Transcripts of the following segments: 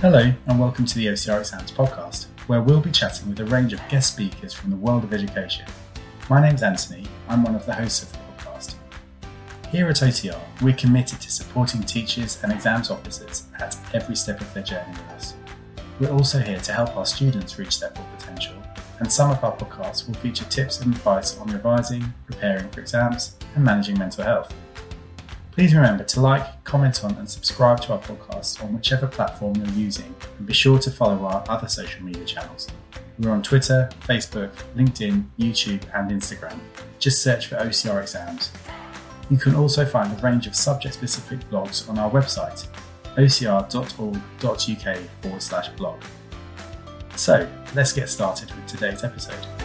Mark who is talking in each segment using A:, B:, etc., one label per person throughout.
A: Hello, and welcome to the OCR Exams podcast, where we'll be chatting with a range of guest speakers from the world of education. My name's Anthony, I'm one of the hosts of the podcast. Here at OCR, we're committed to supporting teachers and exams officers at every step of their journey with us. We're also here to help our students reach their full potential, and some of our podcasts will feature tips and advice on revising, preparing for exams, and managing mental health. Please remember to like, comment on, and subscribe to our podcast on whichever platform you're using, and be sure to follow our other social media channels. We're on Twitter, Facebook, LinkedIn, YouTube, and Instagram. Just search for OCR Exams. You can also find a range of subject specific blogs on our website, ocr.org.uk forward slash blog. So, let's get started with today's episode.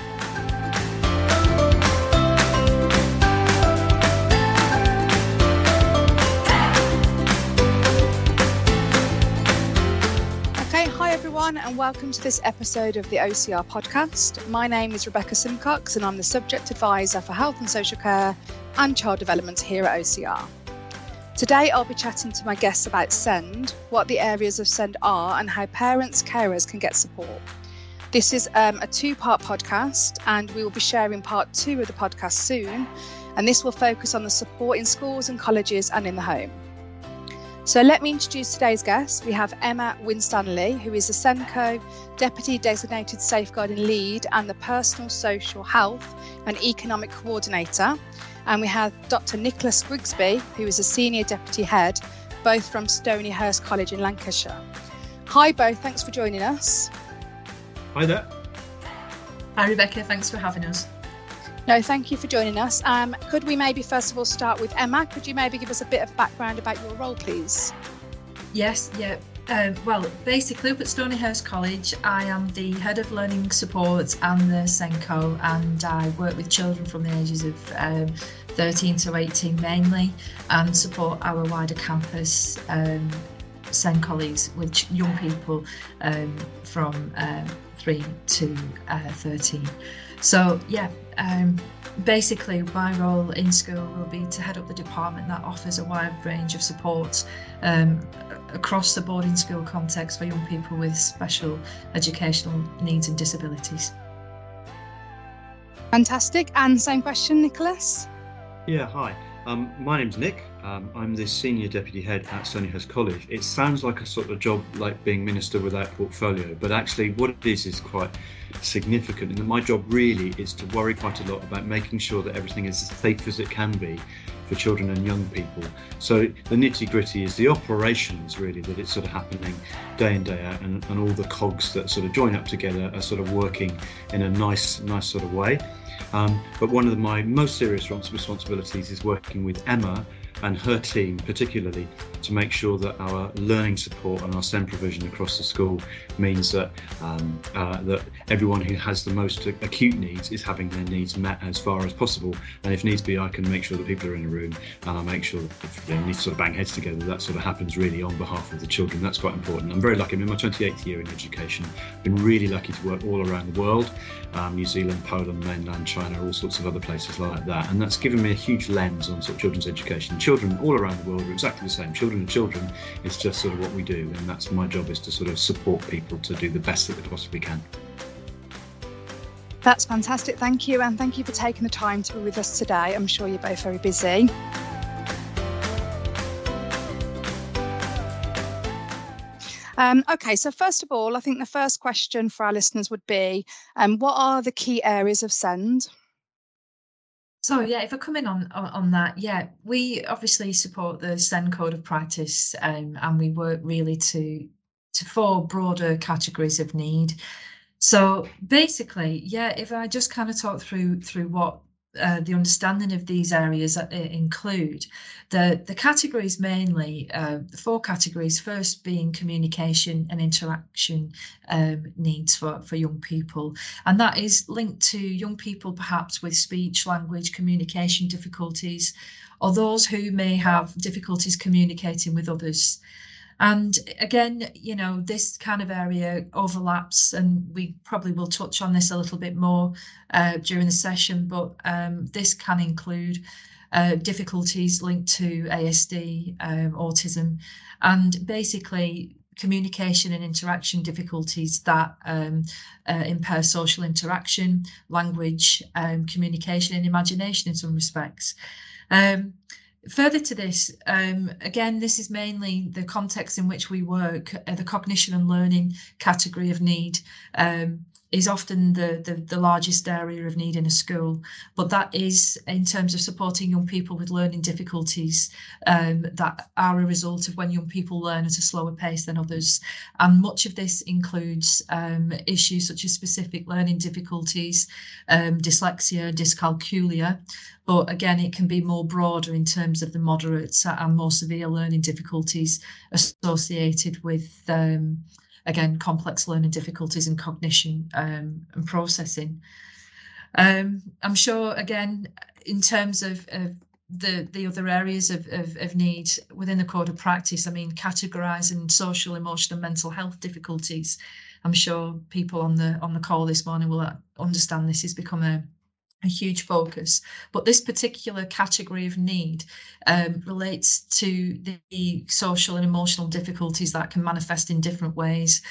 B: Everyone, and welcome to this episode of the OCR podcast. My name is Rebecca Simcox, and I'm the subject advisor for health and social care and child development here at OCR. Today, I'll be chatting to my guests about SEND, what the areas of SEND are, and how parents, carers can get support. This is um, a two part podcast, and we will be sharing part two of the podcast soon. And this will focus on the support in schools and colleges and in the home. So let me introduce today's guest. We have Emma Winstanley, who is the SENCO Deputy Designated Safeguarding Lead and the Personal Social Health and Economic Coordinator. And we have Dr. Nicholas Grigsby, who is a Senior Deputy Head, both from Stonyhurst College in Lancashire. Hi, both. Thanks for joining us.
C: Hi there.
D: Hi, Rebecca. Thanks for having us.
B: No, thank you for joining us. Um, could we maybe first of all start with Emma? Could you maybe give us a bit of background about your role, please?
D: Yes, yeah. Um, well, basically, up at Stonyhurst College, I am the head of learning support and the SENCO, and I work with children from the ages of um, 13 to 18 mainly, and support our wider campus um, SEN colleagues with young people um, from um, 3 to uh, 13. So, yeah, um, basically, my role in school will be to head up the department that offers a wide range of support um, across the boarding school context for young people with special educational needs and disabilities.
B: Fantastic. And same question, Nicholas.
C: Yeah, hi. Um, my name's Nick. Um, I'm the senior deputy head at Stonyhurst College. It sounds like a sort of job like being minister without portfolio, but actually, what it is is quite significant. And my job really is to worry quite a lot about making sure that everything is as safe as it can be for children and young people. So the nitty gritty is the operations really that it's sort of happening day in day out, and, and all the cogs that sort of join up together are sort of working in a nice, nice sort of way. Um, but one of my most serious responsibilities is working with Emma and her team particularly to make sure that our learning support and our SEND provision across the school means that um, uh, that everyone who has the most acute needs is having their needs met as far as possible. And if needs be, I can make sure that people are in a room and I make sure that they need to sort of bang heads together, that sort of happens really on behalf of the children. That's quite important. I'm very lucky. I'm in my 28th year in education. I've been really lucky to work all around the world, um, New Zealand, Poland, mainland China, all sorts of other places like that. And that's given me a huge lens on sort of children's education. Children all around the world are exactly the same. Children are children. It's just sort of what we do. And that's my job is to sort of support people to do the best that they possibly can.
B: That's fantastic. Thank you. And thank you for taking the time to be with us today. I'm sure you're both very busy. Um, okay, so first of all, I think the first question for our listeners would be um, what are the key areas of SEND?
D: So yeah, if I come in on, on, that, yeah, we obviously support the SEND Code of Practice, um, and we work really to to four broader categories of need. So basically, yeah, if I just kind of talk through through what uh, the understanding of these areas uh, include the the categories mainly uh, the four categories first being communication and interaction um, needs for for young people. And that is linked to young people perhaps with speech language communication difficulties or those who may have difficulties communicating with others and again, you know, this kind of area overlaps, and we probably will touch on this a little bit more uh, during the session, but um, this can include uh, difficulties linked to ASD, um, autism, and basically communication and interaction difficulties that um, uh, impair social interaction, language, um, communication, and imagination in some respects. Further to this, um, again, this is mainly the context in which we work, uh, the cognition and learning category of need. Um, is often the, the, the largest area of need in a school, but that is in terms of supporting young people with learning difficulties um, that are a result of when young people learn at a slower pace than others. And much of this includes um, issues such as specific learning difficulties, um, dyslexia, dyscalculia, but again, it can be more broader in terms of the moderate and more severe learning difficulties associated with um, again, complex learning difficulties and cognition um, and processing. Um, I'm sure, again, in terms of, of the the other areas of, of, of, need within the code of practice, I mean, categorising social, emotional, mental health difficulties. I'm sure people on the on the call this morning will understand this has become a a huge focus. But this particular category of need um, relates to the social and emotional difficulties that can manifest in different ways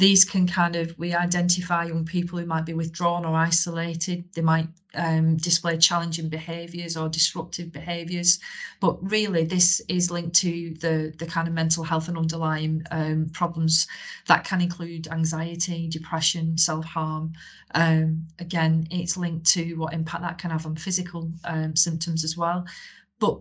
D: these can kind of we identify young people who might be withdrawn or isolated. They might um, display challenging behaviors or disruptive behaviors but really this is linked to the the kind of mental health and underlying um, problems that can include anxiety depression self-harm. Um, again it's linked to what impact that can have on physical um, symptoms as well. But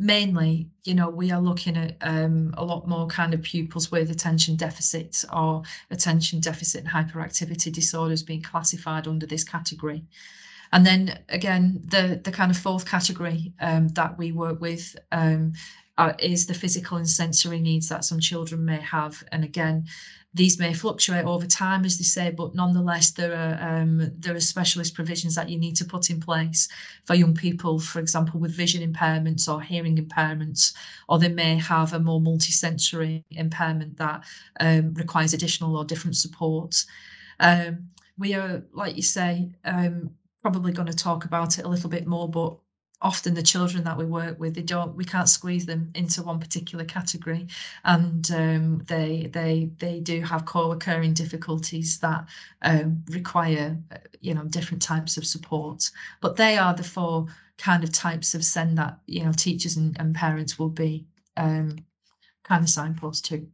D: mainly, you know, we are looking at um, a lot more kind of pupils with attention deficits or attention deficit and hyperactivity disorders being classified under this category. And then again, the the kind of fourth category um, that we work with um, are, is the physical and sensory needs that some children may have. And again, these may fluctuate over time, as they say, but nonetheless, there are um, there are specialist provisions that you need to put in place for young people, for example, with vision impairments or hearing impairments, or they may have a more multisensory impairment that um, requires additional or different support. Um, we are, like you say, um, probably going to talk about it a little bit more, but often the children that we work with they don't we can't squeeze them into one particular category. And um, they they they do have co-occurring difficulties that um, require uh, you know different types of support. But they are the four kind of types of SEND that you know teachers and, and parents will be um, kind of signpost to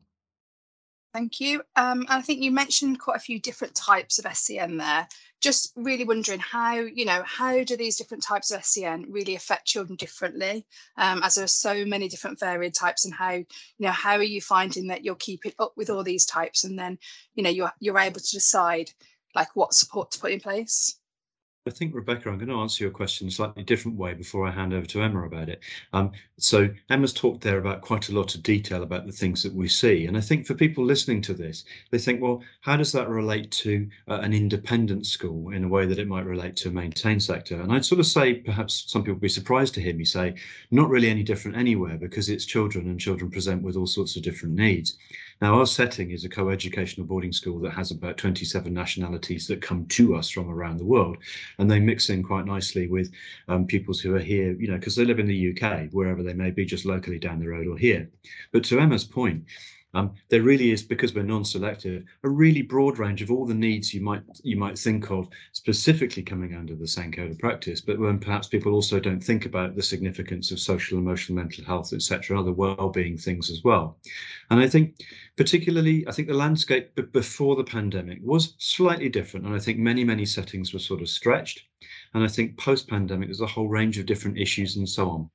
B: Thank you. Um, and I think you mentioned quite a few different types of SEN there. Just really wondering how you know how do these different types of SEN really affect children differently? Um, as there are so many different varied types and how you know how are you finding that you're keeping up with all these types and then you know you're you're able to decide like what support to put in place
C: I think, Rebecca, I'm going to answer your question in a slightly different way before I hand over to Emma about it. Um, so, Emma's talked there about quite a lot of detail about the things that we see. And I think for people listening to this, they think, well, how does that relate to uh, an independent school in a way that it might relate to a maintained sector? And I'd sort of say, perhaps some people would be surprised to hear me say, not really any different anywhere because it's children and children present with all sorts of different needs. Now, our setting is a co-educational boarding school that has about 27 nationalities that come to us from around the world, and they mix in quite nicely with um, pupils who are here, you know, because they live in the UK, wherever they may be, just locally down the road or here. But to Emma's point, um, there really is, because we're non-selective, a really broad range of all the needs you might you might think of specifically coming under the of practice, but when perhaps people also don't think about the significance of social, emotional, mental health, etc., other well-being things as well. And I think particularly, I think the landscape before the pandemic was slightly different, and I think many many settings were sort of stretched. And I think post-pandemic, there's a whole range of different issues and so on.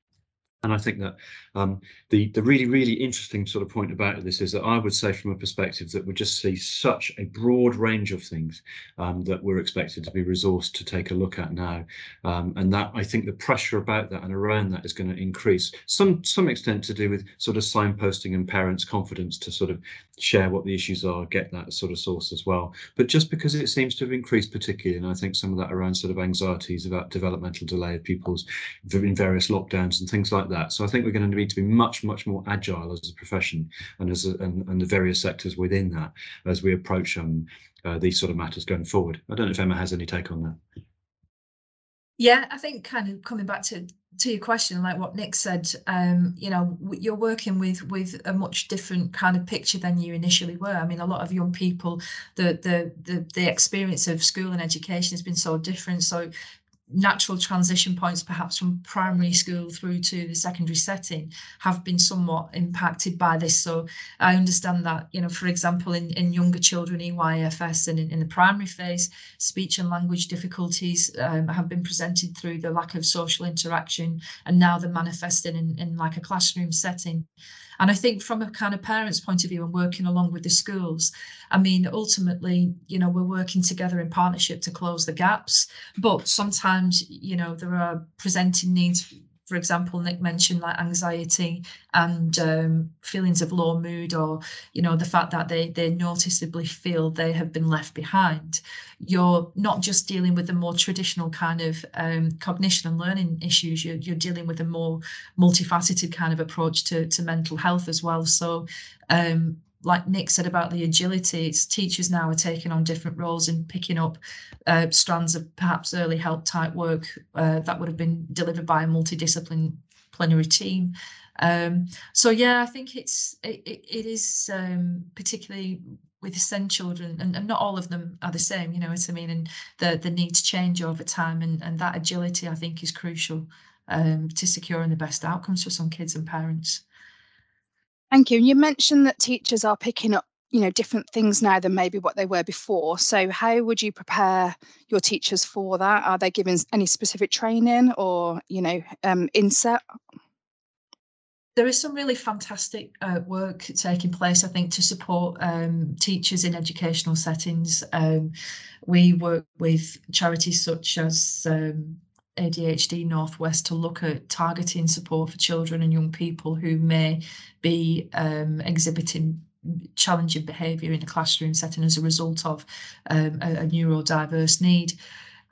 C: And I think that um, the the really really interesting sort of point about this is that I would say from a perspective that we just see such a broad range of things um, that we're expected to be resourced to take a look at now, um, and that I think the pressure about that and around that is going to increase some some extent to do with sort of signposting and parents' confidence to sort of share what the issues are, get that sort of source as well. But just because it seems to have increased particularly, and I think some of that around sort of anxieties about developmental delay of pupils in various lockdowns and things like that. So I think we're going to need to be much, much more agile as a profession and as a, and, and the various sectors within that as we approach um, uh, these sort of matters going forward. I don't know if Emma has any take on that.
D: Yeah, I think kind of coming back to to your question, like what Nick said, um, you know, you're working with with a much different kind of picture than you initially were. I mean, a lot of young people, the the the, the experience of school and education has been so different. So natural transition points perhaps from primary school through to the secondary setting have been somewhat impacted by this so i understand that you know for example in, in younger children eyfs and in, in the primary phase speech and language difficulties um, have been presented through the lack of social interaction and now they're manifesting in, in like a classroom setting and I think from a kind of parents' point of view and working along with the schools, I mean, ultimately, you know, we're working together in partnership to close the gaps. But sometimes, you know, there are presenting needs for example, Nick mentioned like anxiety and um, feelings of low mood, or you know the fact that they they noticeably feel they have been left behind. You're not just dealing with the more traditional kind of um, cognition and learning issues. You're you're dealing with a more multifaceted kind of approach to to mental health as well. So um, like Nick said about the agility, it's teachers now are taking on different roles and picking up uh, strands of perhaps early help type work uh, that would have been delivered by a multidisciplinary team. Um, so yeah, I think it's it, it is um, particularly with SEND children, and, and, not all of them are the same. You know what I mean? And the the needs change over time, and and that agility I think is crucial um, to securing the best outcomes for some kids and parents.
B: Thank you. And you mentioned that teachers are picking up, you know, different things now than maybe what they were before. So how would you prepare your teachers for that? Are they given any specific training or, you know, um, inset?
D: there is some really fantastic uh, work taking place, I think, to support um, teachers in educational settings. Um, we work with charities such as um, ADHD Northwest to look at targeting support for children and young people who may be um, exhibiting challenging behaviour in a classroom setting as a result of um, a, a neurodiverse need.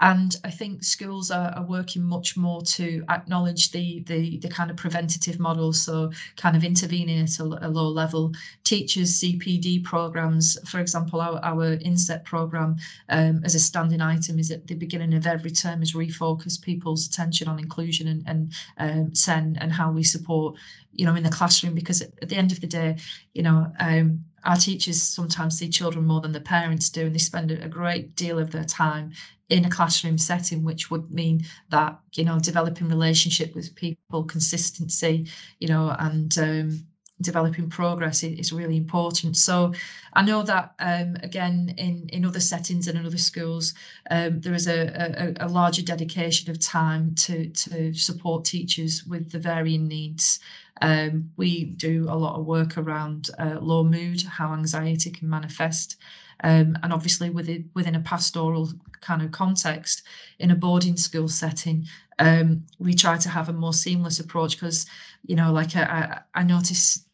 D: And I think schools are, are working much more to acknowledge the, the, the kind of preventative model, so kind of intervening at a, a low level. Teachers' CPD programs, for example, our, our INSET program um, as a standing item is at the beginning of every term is refocus people's attention on inclusion and, and um, SEN and how we support, you know, in the classroom, because at, the end of the day, you know, um, our teachers sometimes see children more than the parents do, and they spend a great deal of their time in a classroom setting, which would mean that you know developing relationship with people, consistency, you know, and um, developing progress is, really important. So I know that um, again in in other settings and in other schools, um, there is a, a, a, larger dedication of time to to support teachers with the varying needs. Um, we do a lot of work around uh, low mood, how anxiety can manifest. Um, and obviously within within a pastoral kind of context in a boarding school setting um, we try to have a more seamless approach because you know like I, I notice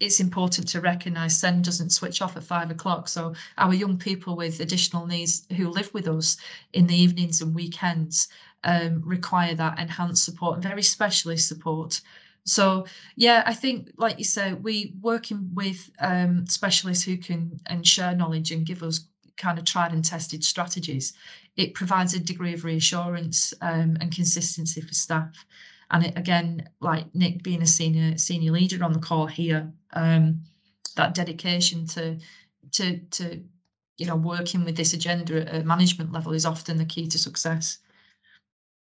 D: it's important to recognize SEND doesn't switch off at five o'clock. So our young people with additional needs who live with us in the evenings and weekends um, require that enhanced support very specialist support so yeah, I think like you say, we working with um, specialists who can and share knowledge and give us kind of tried and tested strategies. It provides a degree of reassurance um, and consistency for staff. And it, again, like Nick being a senior senior leader on the call here, um, that dedication to to to you know working with this agenda at a management level is often the key to success.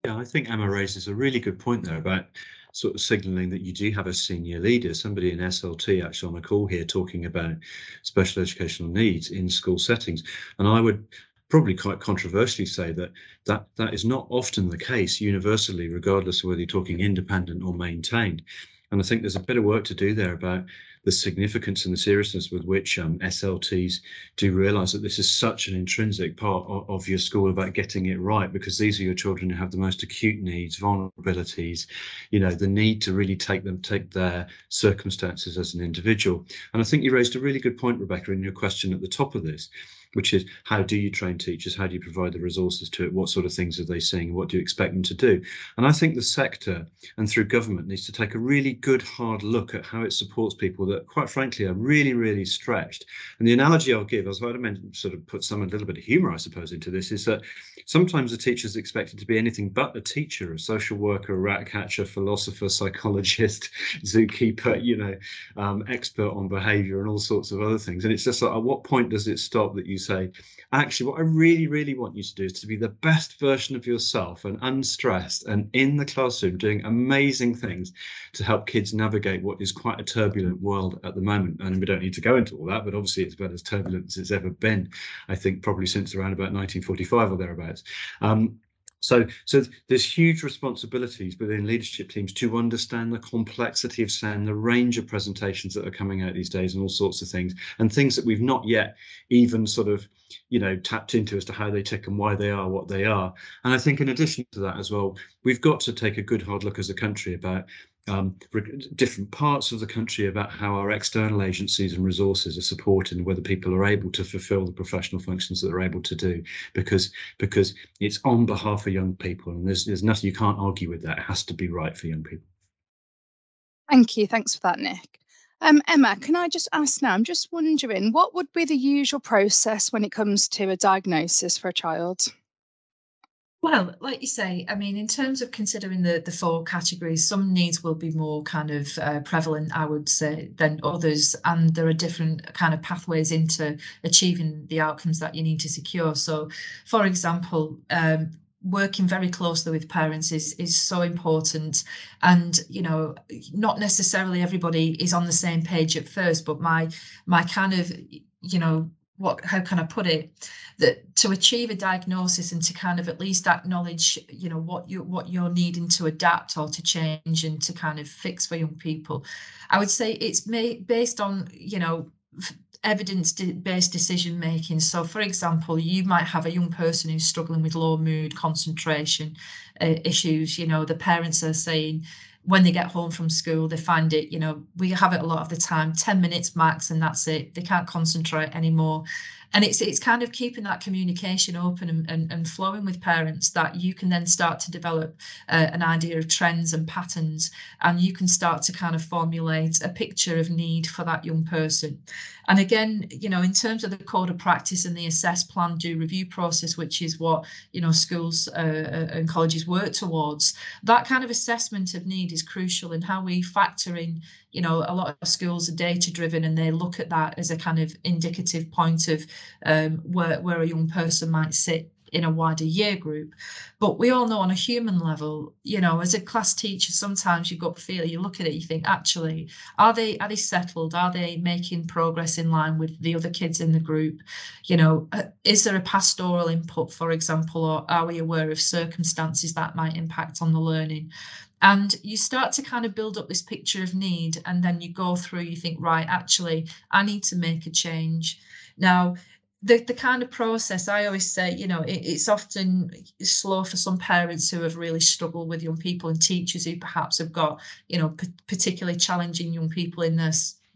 C: Yeah, I think Emma raises a really good point there about sort of signaling that you do have a senior leader, somebody in SLT actually on the call here talking about special educational needs in school settings. And I would probably quite controversially say that that that is not often the case universally, regardless of whether you're talking independent or maintained. And I think there's a bit of work to do there about the significance and the seriousness with which um, SLTs do realise that this is such an intrinsic part of, of, your school about getting it right, because these are your children who have the most acute needs, vulnerabilities, you know, the need to really take them, take their circumstances as an individual. And I think you raised a really good point, Rebecca, in your question at the top of this which is how do you train teachers? How do you provide the resources to it? What sort of things are they seeing? What do you expect them to do? And I think the sector and through government needs to take a really good hard look at how it supports people that, quite frankly, are really, really stretched. And the analogy I'll give, as I mentioned, sort of put some a little bit of humour, I suppose, into this, is that sometimes a teacher is expected to be anything but a teacher, a social worker, a rat catcher, philosopher, psychologist, zookeeper, you know, um, expert on behaviour and all sorts of other things. And it's just like, at what point does it stop that you say, actually, what I really, really want you to do is to be the best version of yourself and unstressed and in the classroom doing amazing things to help kids navigate what is quite a turbulent world at the moment. And we don't need to go into all that, but obviously it's about as turbulent as it's ever been, I think, probably since around about 1945 or thereabouts. Um, so, so there's huge responsibilities within leadership teams to understand the complexity of SEND, the range of presentations that are coming out these days, and all sorts of things, and things that we've not yet even sort of, you know, tapped into as to how they tick and why they are what they are. And I think in addition to that as well, we've got to take a good hard look as a country about um, different parts of the country about how our external agencies and resources are supported and whether people are able to fulfill the professional functions that they're able to do because because it's on behalf of young people and there's there's nothing you can't argue with that it has to be right for young people
B: thank you thanks for that nick um, Emma, can I just ask now? I'm just wondering, what would be the usual process when it comes to a diagnosis for a child?
D: Well, like you say, I mean, in terms of considering the, the four categories, some needs will be more kind of uh, prevalent, I would say, than others. And there are different kind of pathways into achieving the outcomes that you need to secure. So, for example, um, working very closely with parents is is so important and you know not necessarily everybody is on the same page at first but my my kind of you know what how can I put it that to achieve a diagnosis and to kind of at least acknowledge you know what you what you're needing to adapt or to change and to kind of fix for young people. I would say it's made based on you know evidence based decision making. So for example you might have a young person who's struggling with low mood concentration uh, issues you know the parents are saying when they get home from school, they find it, you know, we have it a lot of the time, 10 minutes max, and that's it. They can't concentrate anymore and it's it's kind of keeping that communication open and, and, and flowing with parents that you can then start to develop uh, an idea of trends and patterns. And you can start to kind of formulate a picture of need for that young person. And again you know in terms of the code of practice and the assess plan do review process which is what you know schools uh, and colleges work towards that kind of assessment of need is crucial in how we factor in you know a lot of schools are data driven and they look at that as a kind of indicative point of um, where, where a young person might sit in a wider year group. But we all know on a human level, you know, as a class teacher, sometimes you got feel, you look at it, you think, actually, are they are they settled? Are they making progress in line with the other kids in the group? You know, uh, is there a pastoral input, for example, or are we aware of circumstances that might impact on the learning? and you start to kind of build up this picture of need and then you go through you think right actually i need to make a change now the, the kind of process i always say you know it, it's often slow for some parents who have really struggled with young people and teachers who perhaps have got you know p- particularly challenging young people in their,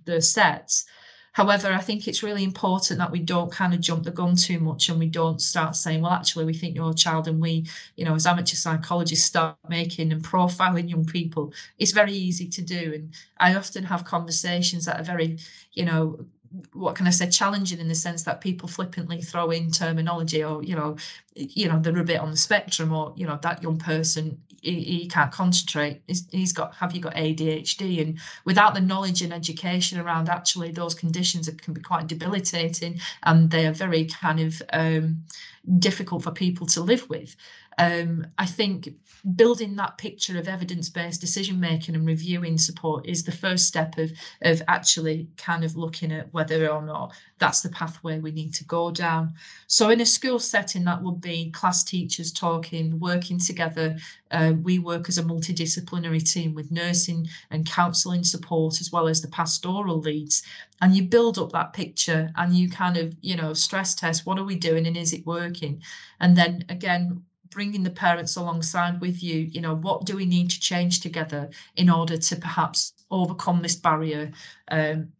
D: their sets However, I think it's really important that we don't kind of jump the gun too much and we don't start saying, well, actually, we think you're a child. And we, you know, as amateur psychologists, start making and profiling young people. It's very easy to do. And I often have conversations that are very, you know, what can I say, challenging in the sense that people flippantly throw in terminology or, you know, you know, they're a bit on the spectrum or, you know, that young person, he, he can't concentrate. he's, he's got, have you got ADHD? And without the knowledge and education around actually those conditions, it can be quite debilitating and they are very kind of um, difficult for people to live with. Um, I think building that picture of evidence-based decision making and reviewing support is the first step of of actually kind of looking at whether or not that's the pathway we need to go down. So in a school setting, that would be class teachers talking, working together. Uh, we work as a multidisciplinary team with nursing and counselling support as well as the pastoral leads. And you build up that picture and you kind of, you know, stress test what are we doing and is it working? And then again, bringing the parents alongside with you you know what do we need to change together in order to perhaps overcome this barrier um,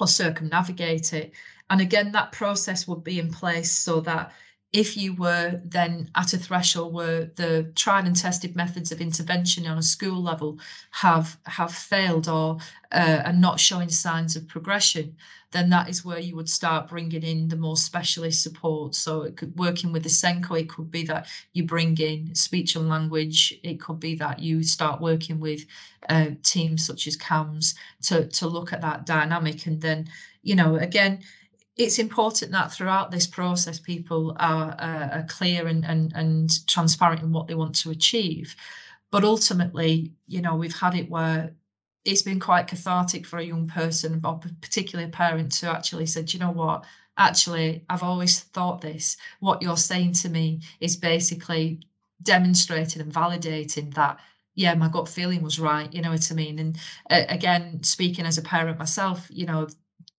D: or circumnavigate it? And again, that process would be in place so that if you were then at a threshold where the tried and tested methods of intervention on a school level have have failed or uh, are not showing signs of progression, then that is where you would start bringing in the more specialist support. So could working with the SENCO, it could be that you bring in speech and language. It could be that you start working with uh, teams such as CAMHS to to look at that dynamic, and then you know again it's important that throughout this process people are, uh, are clear and, and, and transparent in what they want to achieve. But ultimately you know we've had it where it's been quite cathartic for a young person or particularly a parent to actually said you know what? Actually i've always thought this. What you're saying to me is basically demonstrating and validating that yeah my gut feeling was right you know what i mean? And uh, again speaking as a parent myself you know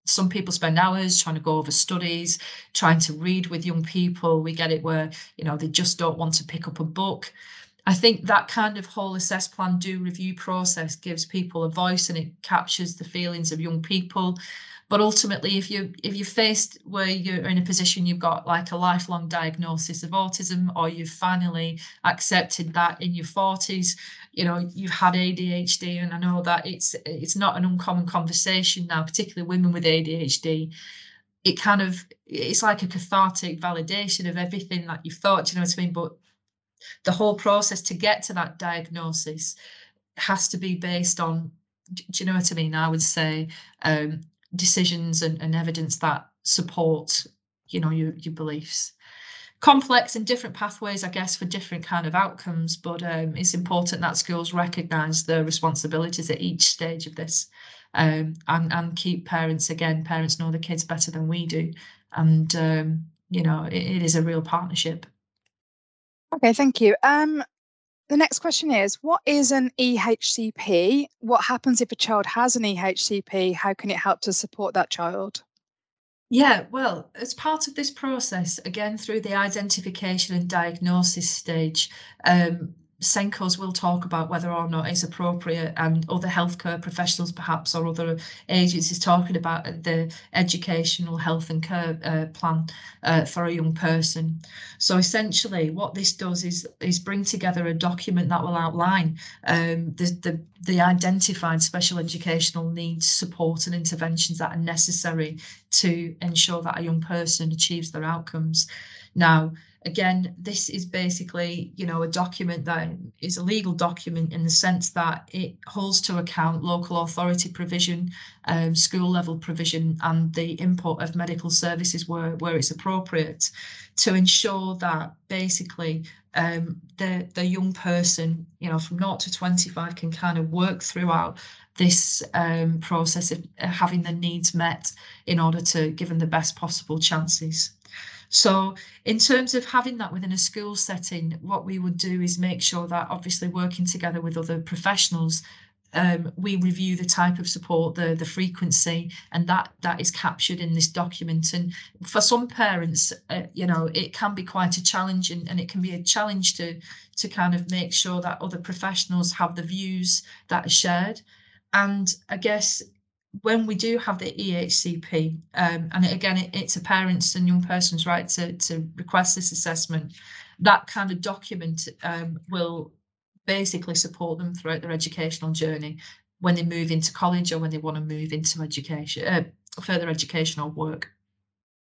D: some people spend hours trying to go over studies, trying to read with young people. We get it where, you know, they just don't want to pick up a book. I think that kind of whole assess plan do review process gives people a voice and it captures the feelings of young people. But ultimately, if you if you're faced where you're in a position you've got like a lifelong diagnosis of autism, or you've finally accepted that in your 40s, you know you've had ADHD, and I know that it's it's not an uncommon conversation now, particularly women with ADHD. It kind of it's like a cathartic validation of everything that you've thought. you know what I mean? But the whole process to get to that diagnosis has to be based on do you know what I mean? I would say um, decisions and, and evidence that support you know your, your beliefs. Complex and different pathways i guess for different kind of outcomes but um, it's important that schools recognize the responsibilities at each stage of this um, and, and keep parents again parents know the kids better than we do and um, you know it, it is a real partnership.
B: Okay thank you. Um the next question is What is an EHCP? What happens if a child has an EHCP? How can it help to support that child?
D: Yeah, well, as part of this process, again through the identification and diagnosis stage, um, SENCOs will talk about whether or not it's appropriate and other healthcare professionals perhaps or other agencies talking about the educational health and care uh, plan uh, for a young person. So essentially what this does is is bring together a document that will outline um, the, the, the identified special educational needs, support and interventions that are necessary to ensure that a young person achieves their outcomes. Now, again, this is basically, you know, a document that is a legal document in the sense that it holds to account local authority provision, um, school level provision, and the input of medical services where, where it's appropriate to ensure that basically um, the, the young person, you know, from 0 to 25 can kind of work throughout this um, process of having their needs met in order to give them the best possible chances. So, in terms of having that within a school setting, what we would do is make sure that obviously working together with other professionals, um, we review the type of support, the the frequency, and that that is captured in this document. And for some parents, uh, you know, it can be quite a challenge, and, and it can be a challenge to to kind of make sure that other professionals have the views that are shared. And I guess when we do have the EHCP, um, and again, it, it's a parent's and young person's right to, to request this assessment, that kind of document um, will basically support them throughout their educational journey when they move into college or when they want to move into education, uh, further educational work.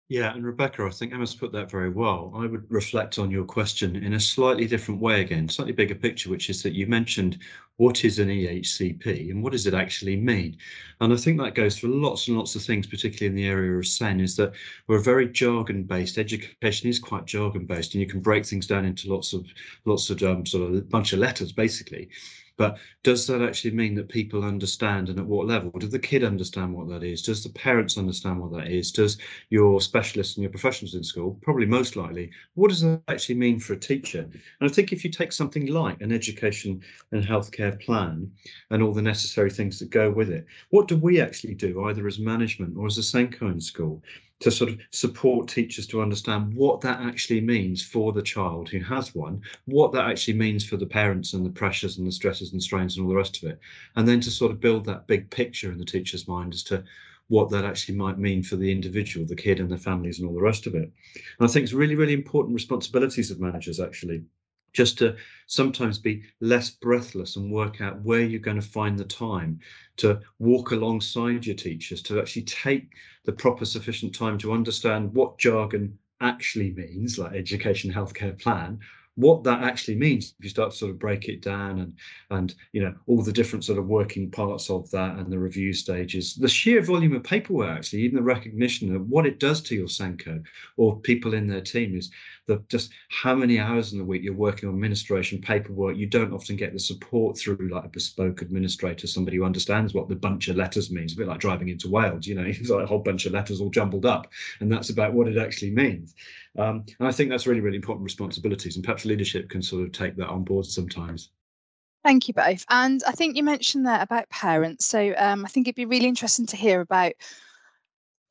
C: Yeah, and Rebecca, I think Emma's put that very well. I would reflect on your question in a slightly different way again, slightly bigger picture, which is that you mentioned what is an EHCP and what does it actually mean? And I think that goes for lots and lots of things, particularly in the area of SEN, is that we're very jargon based. Education is quite jargon based, and you can break things down into lots of lots of um, sort of bunch of letters, basically. But does that actually mean that people understand and at what level? Does the kid understand what that is? Does the parents understand what that is? Does your specialists and your professionals in school? Probably most likely. What does that actually mean for a teacher? And I think if you take something like an education and healthcare plan and all the necessary things that go with it, what do we actually do either as management or as a SENCO in school to sort of support teachers to understand what that actually means for the child who has one, what that actually means for the parents and the pressures and the stresses and strains and all the rest of it, and then to sort of build that big picture in the teacher's mind as to what that actually might mean for the individual, the kid and the families and all the rest of it. And I think it's really, really important responsibilities of managers actually just to sometimes be less breathless and work out where you're going to find the time to walk alongside your teachers, to actually take the proper sufficient time to understand what jargon actually means, like education healthcare plan, what that actually means. If you start to sort of break it down and and you know all the different sort of working parts of that and the review stages the sheer volume of paperwork actually even the recognition of what it does to your SENCO or people in their team is the just how many hours in the week you're working on administration paperwork you don't often get the support through like a bespoke administrator somebody who understands what the bunch of letters means a bit like driving into wales you know it's like a whole bunch of letters all jumbled up and that's about what it actually means um, and i think that's really really important responsibilities and perhaps leadership can sort of take that on board sometimes
B: Thank you both. And I think you mentioned there about parents. So um, I think it'd be really interesting to hear about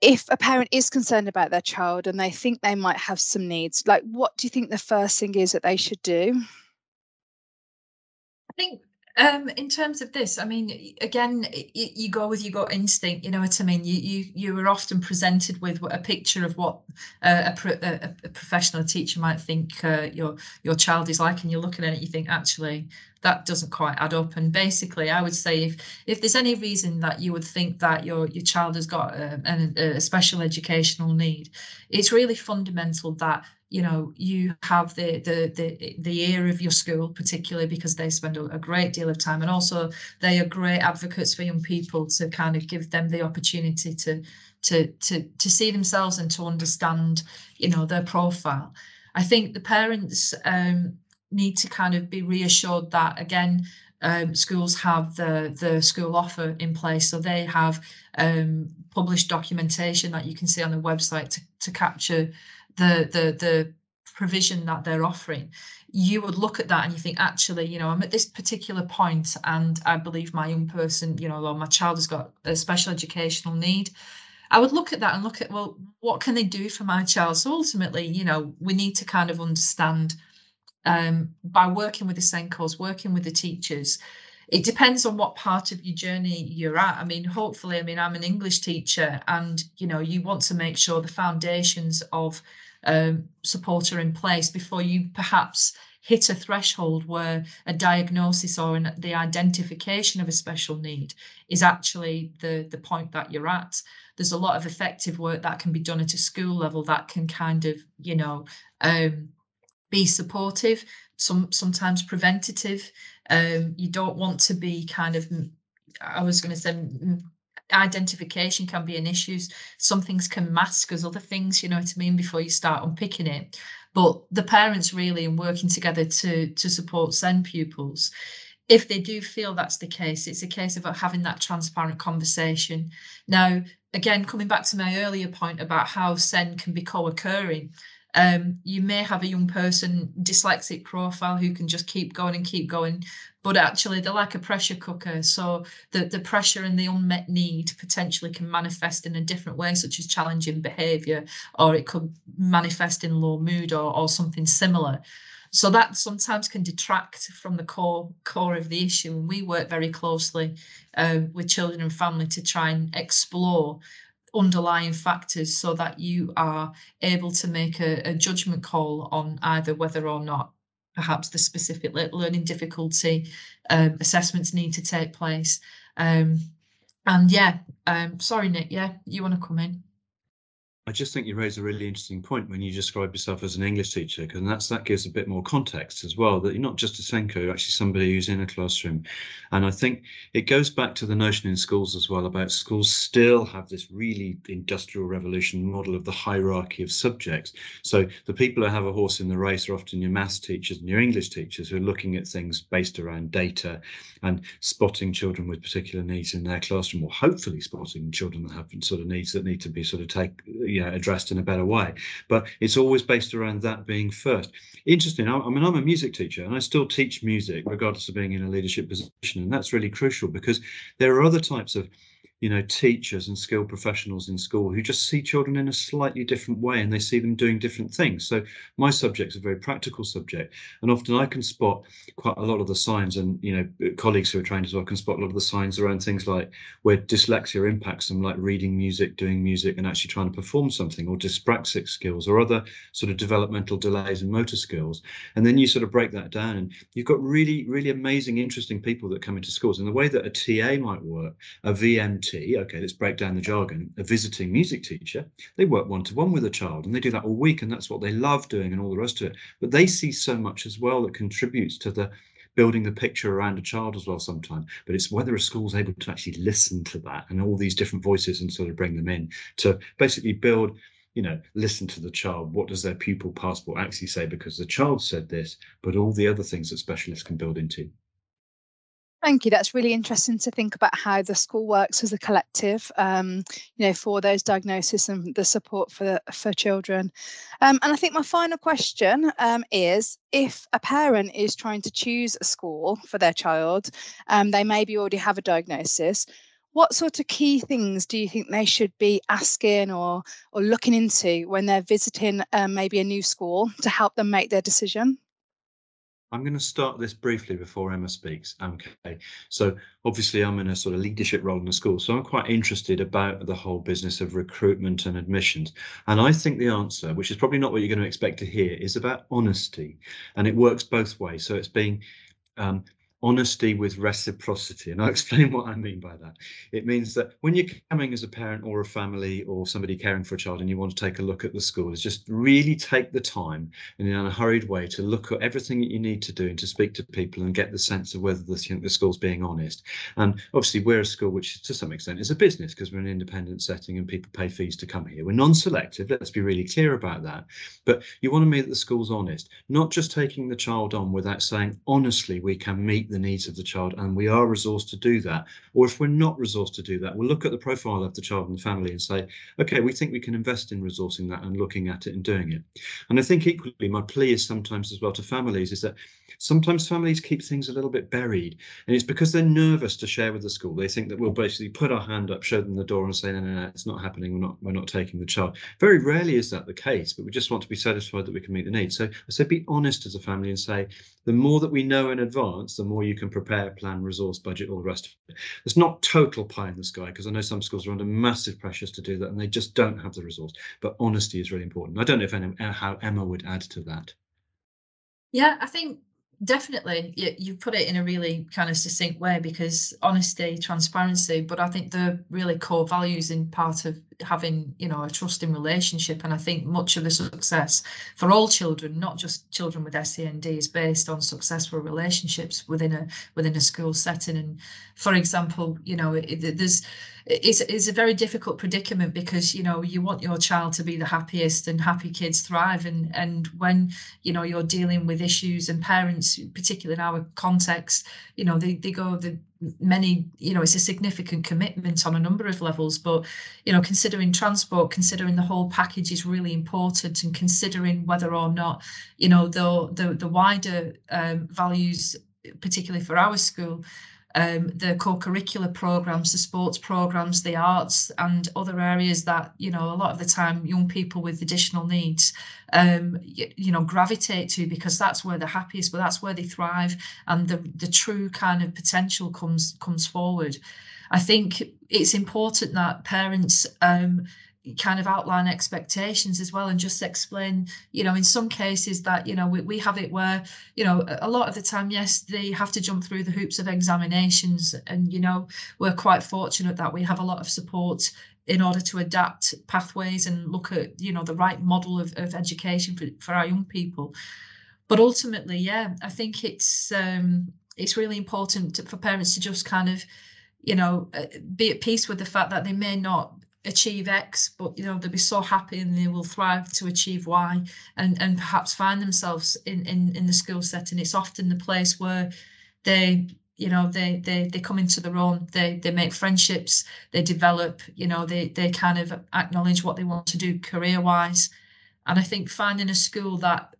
B: if a parent is concerned about their child and they think they might have some needs, like what do you think the first thing is that they should do?
D: I think um, in terms of this, I mean, again, you, you go with your gut instinct. You know what I mean. You you you are often presented with a picture of what uh, a, a, a, professional teacher might think uh, your your child is like, and you're looking at it, you think actually that doesn't quite add up. And basically, I would say if if there's any reason that you would think that your your child has got a, a, a special educational need, it's really fundamental that you know you have the the the the ear of your school particularly because they spend a, great deal of time and also they are great advocates for young people to kind of give them the opportunity to to to to see themselves and to understand you know their profile. I think the parents um, need to kind of be reassured that again um, schools have the the school offer in place. So they have um, published documentation that you can see on the website to, to capture the the the provision that they're offering you would look at that and you think actually you know i'm at this particular point and i believe my young person you know or my child has got a special educational need. I would look at that and look at well what can they do for my child? So ultimately you know we need to kind of understand um, by working with the sencos working with the teachers it depends on what part of your journey you're at. I mean hopefully i mean i'm an english teacher and you know you want to make sure the foundations of um, support are in place before you perhaps hit a threshold where a diagnosis or an, the identification of a special need is actually the the point that you're at. There's a lot of effective work that can be done at a school level that can kind of you know um, be supportive some sometimes preventative. Um, you don't want to be kind of i was going to say identification can be an issue. Some things can mask as other things you know what i mean before you start unpicking it. But the parents really in working together to to support SEND pupils if they do feel that's the case it's a case of having that transparent conversation. Now again coming back to my earlier point about how SEND can be co-occurring um, you may have a young person dyslexic profile who can just keep going and keep going, but actually they're like a pressure cooker. So the, the pressure and the unmet need potentially can manifest in a different way, such as challenging behavior, or it could manifest in low mood or, or something similar. So that sometimes can detract from the core core of the issue. And we work very closely uh, with children and family to try and explore underlying factors so that you are able to make a, a judgment call on either whether or not perhaps the specific learning difficulty um, assessments need to take place. Um, and yeah, um, sorry, Nick, yeah, you want to come in?
C: I just think you raise a really interesting point when you describe yourself as an English teacher, because that's that gives a bit more context as well. That you're not just a SENCO, you're actually somebody who's in a classroom, and I think it goes back to the notion in schools as well about schools still have this really industrial revolution model of the hierarchy of subjects. So the people who have a horse in the race are often your maths teachers and your English teachers who are looking at things based around data and spotting children with particular needs in their classroom, or hopefully spotting children that have sort of needs that need to be sort of take you know addressed in a better way. But it's always based around that being first. Interesting I, I mean i'm a music teacher and i still teach music regardless of being in a leadership position and that's really crucial because there are other types of you know, teachers and skilled professionals in school who just see children in a slightly different way and they see them doing different things. So my subject's a very practical subject, and often I can spot quite a lot of the signs, and you know, colleagues who are trained as well can spot a lot of the signs around things like where dyslexia impacts them, like reading music, doing music, and actually trying to perform something, or dyspraxic skills, or other sort of developmental delays in motor skills. And then you sort of break that down, and you've got really, really amazing, interesting people that come into schools. And the way that a TA might work, a VMT okay, let's break down the jargon, a visiting music teacher, they work one to one with a child and they do that all week and that's what they love doing and all the rest of it. But they see so much as well that contributes to the building the picture around a child as well sometimes. But it's whether a school's able to actually listen to that and all these different voices and sort of bring them in to basically build you know, listen to the child. What does their pupil passport actually say? Because the child said this, but all the other things that specialists can build into.
B: Thank you. That's really interesting to think about how the school works as a collective, um, you know, for those diagnoses and the support for for children. Um, and I think my final question um, is: if a parent is trying to choose a school for their child, um, they maybe already have a diagnosis. What sort of key things do you think they should be asking or or looking into when they're visiting um, maybe a new school to help them make their decision?
C: I'm going to start this briefly before Emma speaks. Okay. So obviously I'm in a sort of leadership role in the school. So I'm quite interested about the whole business of recruitment and admissions. And I think the answer, which is probably not what you're going to expect to hear, is about honesty. And it works both ways. So it's being um, honesty with reciprocity. And I'll explain what I mean by that. It means that when you're coming as a parent or a family or somebody caring for a child and you want to take a look at the school, is just really take the time and in a hurried way to look at everything that you need to do and to speak to people and get the sense of whether the, the school's being honest. And obviously, we're a school which, to some extent, is a business because we're an independent setting and people pay fees to come here. We're non selective, let's be really clear about that. But you want to mean that the school's honest, not just taking the child on without saying, honestly, we can meet the needs of the child and we are resourced to do that. Or if we're not resourced to do that, we'll look at the profile of the child and the family and say, okay, we think we can invest in resourcing that and looking at it and doing it. And I think equally, my plea is sometimes as well to families is that sometimes families keep things a little bit buried. And it's because they're nervous to share with the school. They think that we'll basically put our hand up, show them the door and say, no, no, no, it's not happening. We're not, we're not taking the child. Very rarely is that the case, but we just want to be satisfied that we can meet the needs. So I say be honest as a family and say, the more that we know in advance, the more you can prepare, plan, resource, budget, all the rest of it. It's not total pie in the sky because I know some schools are under massive pressures to do that and they just don't have the resource. But honesty is really important. I don't know if any, how Emma would add to that.
D: Yeah, I think definitely you, you put it in a really kind of succinct way because honesty transparency but i think the really core values in part of having you know a trusting relationship and i think much of the success for all children not just children with SEND is based on successful relationships within a within a school setting. And for example you know it, there's it's, it's a very difficult predicament because you know you want your child to be the happiest and happy kids thrive. And and when you know you're dealing with issues and parents particularly in our context you know they, they go the many you know it's a significant commitment on a number of levels. But you know considering transport considering the whole package is really important and considering whether or not you know the the, the wider um, values particularly for our school um, the co-curricular programs, the sports programs, the arts, and other areas that you know a lot of the time young people with additional needs, um, you, you, know, gravitate to because that's where they're happiest, but that's where they thrive, and the the true kind of potential comes comes forward. I think it's important that parents um, kind of outline expectations as well and just explain you know in some cases that you know we, we have it where you know a lot of the time yes they have to jump through the hoops of examinations and you know we're quite fortunate that we have a lot of support in order to adapt pathways and look at you know the right model of, of education for, for our young people. But ultimately yeah i think it's um it's really important to, for parents to just kind of you know uh, be at peace with the fact that they may not achieve X, but you know they'll be so happy and they will thrive to achieve Y, and and perhaps find themselves in in in the school setting. It's often the place where they you know they they they come into their own. They they make friendships. They develop you know they they kind of acknowledge what they want to do career wise and i think finding a school that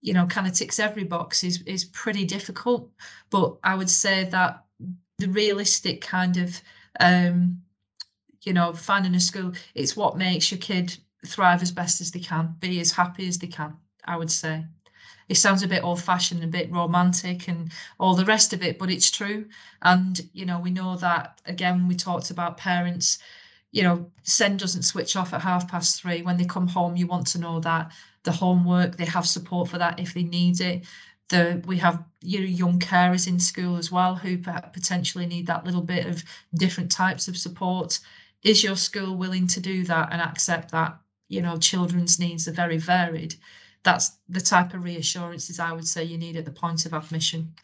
D: you know kind of ticks every box is is pretty difficult. But i would say that the realistic kind of um you know, finding a school, it's what makes your kid thrive as best as they can, be as happy as they can, I would say. It sounds a bit old fashioned, a bit romantic, and all the rest of it, but it's true. And, you know, we know that, again, we talked about parents, you know, SEND doesn't switch off at half past three. When they come home, you want to know that the homework, they have support for that if they need it. The, we have you know, young carers in school as well who potentially need that little bit of different types of support. Is your school willing to do that and accept that you know children's needs are very varied? That's the type of reassurances I would say you need at the point of admission.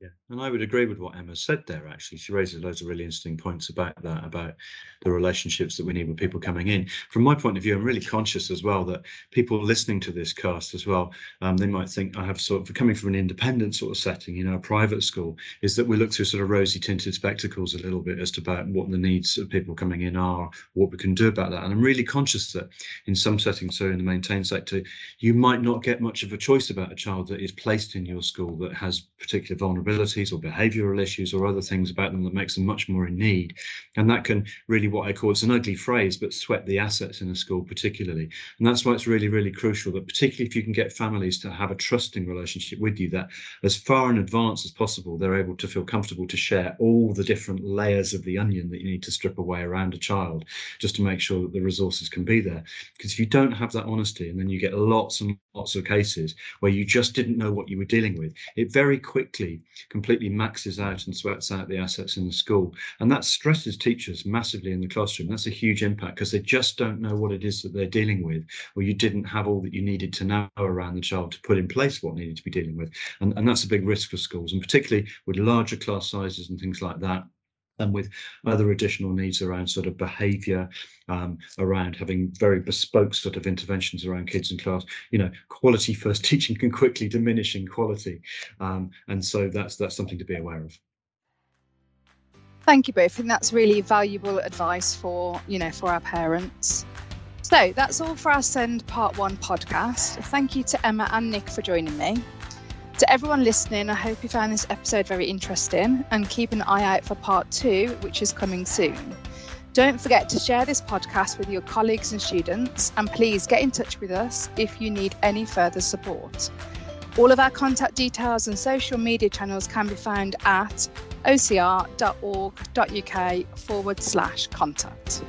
C: Yeah, and I would agree with what Emma said there. Actually, she raises loads of really interesting points about that, about the relationships that we need with people coming in. From my point of view, I'm really conscious as well that people listening to this cast as well, um, they might think I have sort of coming from an independent sort of setting, you know, a private school, is that we look through sort of rosy tinted spectacles a little bit as to about what the needs of people coming in are, what we can do about that. And I'm really conscious that in some settings, so in the maintained sector, you might not get much of a choice about a child that is placed in your school that has particular vulnerabilities or behavioural issues or other things about them that makes them much more in need. And that can really what I call it's an ugly phrase, but sweat the assets in a school particularly. And that's why it's really, really crucial that particularly if you can get families to have a trusting relationship with you, that as far in advance as possible, they're able to feel comfortable to share all the different layers of the onion that you need to strip away around a child, just to make sure that the resources can be there. Because if you don't have that honesty, and then you get lots and lots of cases where you just didn't know what you were dealing with, it very quickly completely maxes out and sweats out the assets in the school. And that stresses teachers massively in the classroom. That's a huge impact because they just don't know what it is that they're dealing with, or you didn't have all that you needed to know around the child to put in place what needed to be dealing with. And, and that's a big risk for schools, and particularly with larger class sizes and things like that and with other additional needs around sort of behavior, um, around having very bespoke sort of interventions around kids in class. You know, quality first teaching can quickly diminish in quality, um, and so that's that's something to be aware of.
B: Thank you both, and that's really valuable advice for you know for our parents. So that's all for our SEND Part One podcast. Thank you to Emma and Nick for joining me. To everyone listening, I hope you found this episode very interesting and keep an eye out for part two, which is coming soon. Don't forget to share this podcast with your colleagues and students, and please get in touch with us if you need any further support. All of our contact details and social media channels can be found at ocr.org.uk forward slash contact.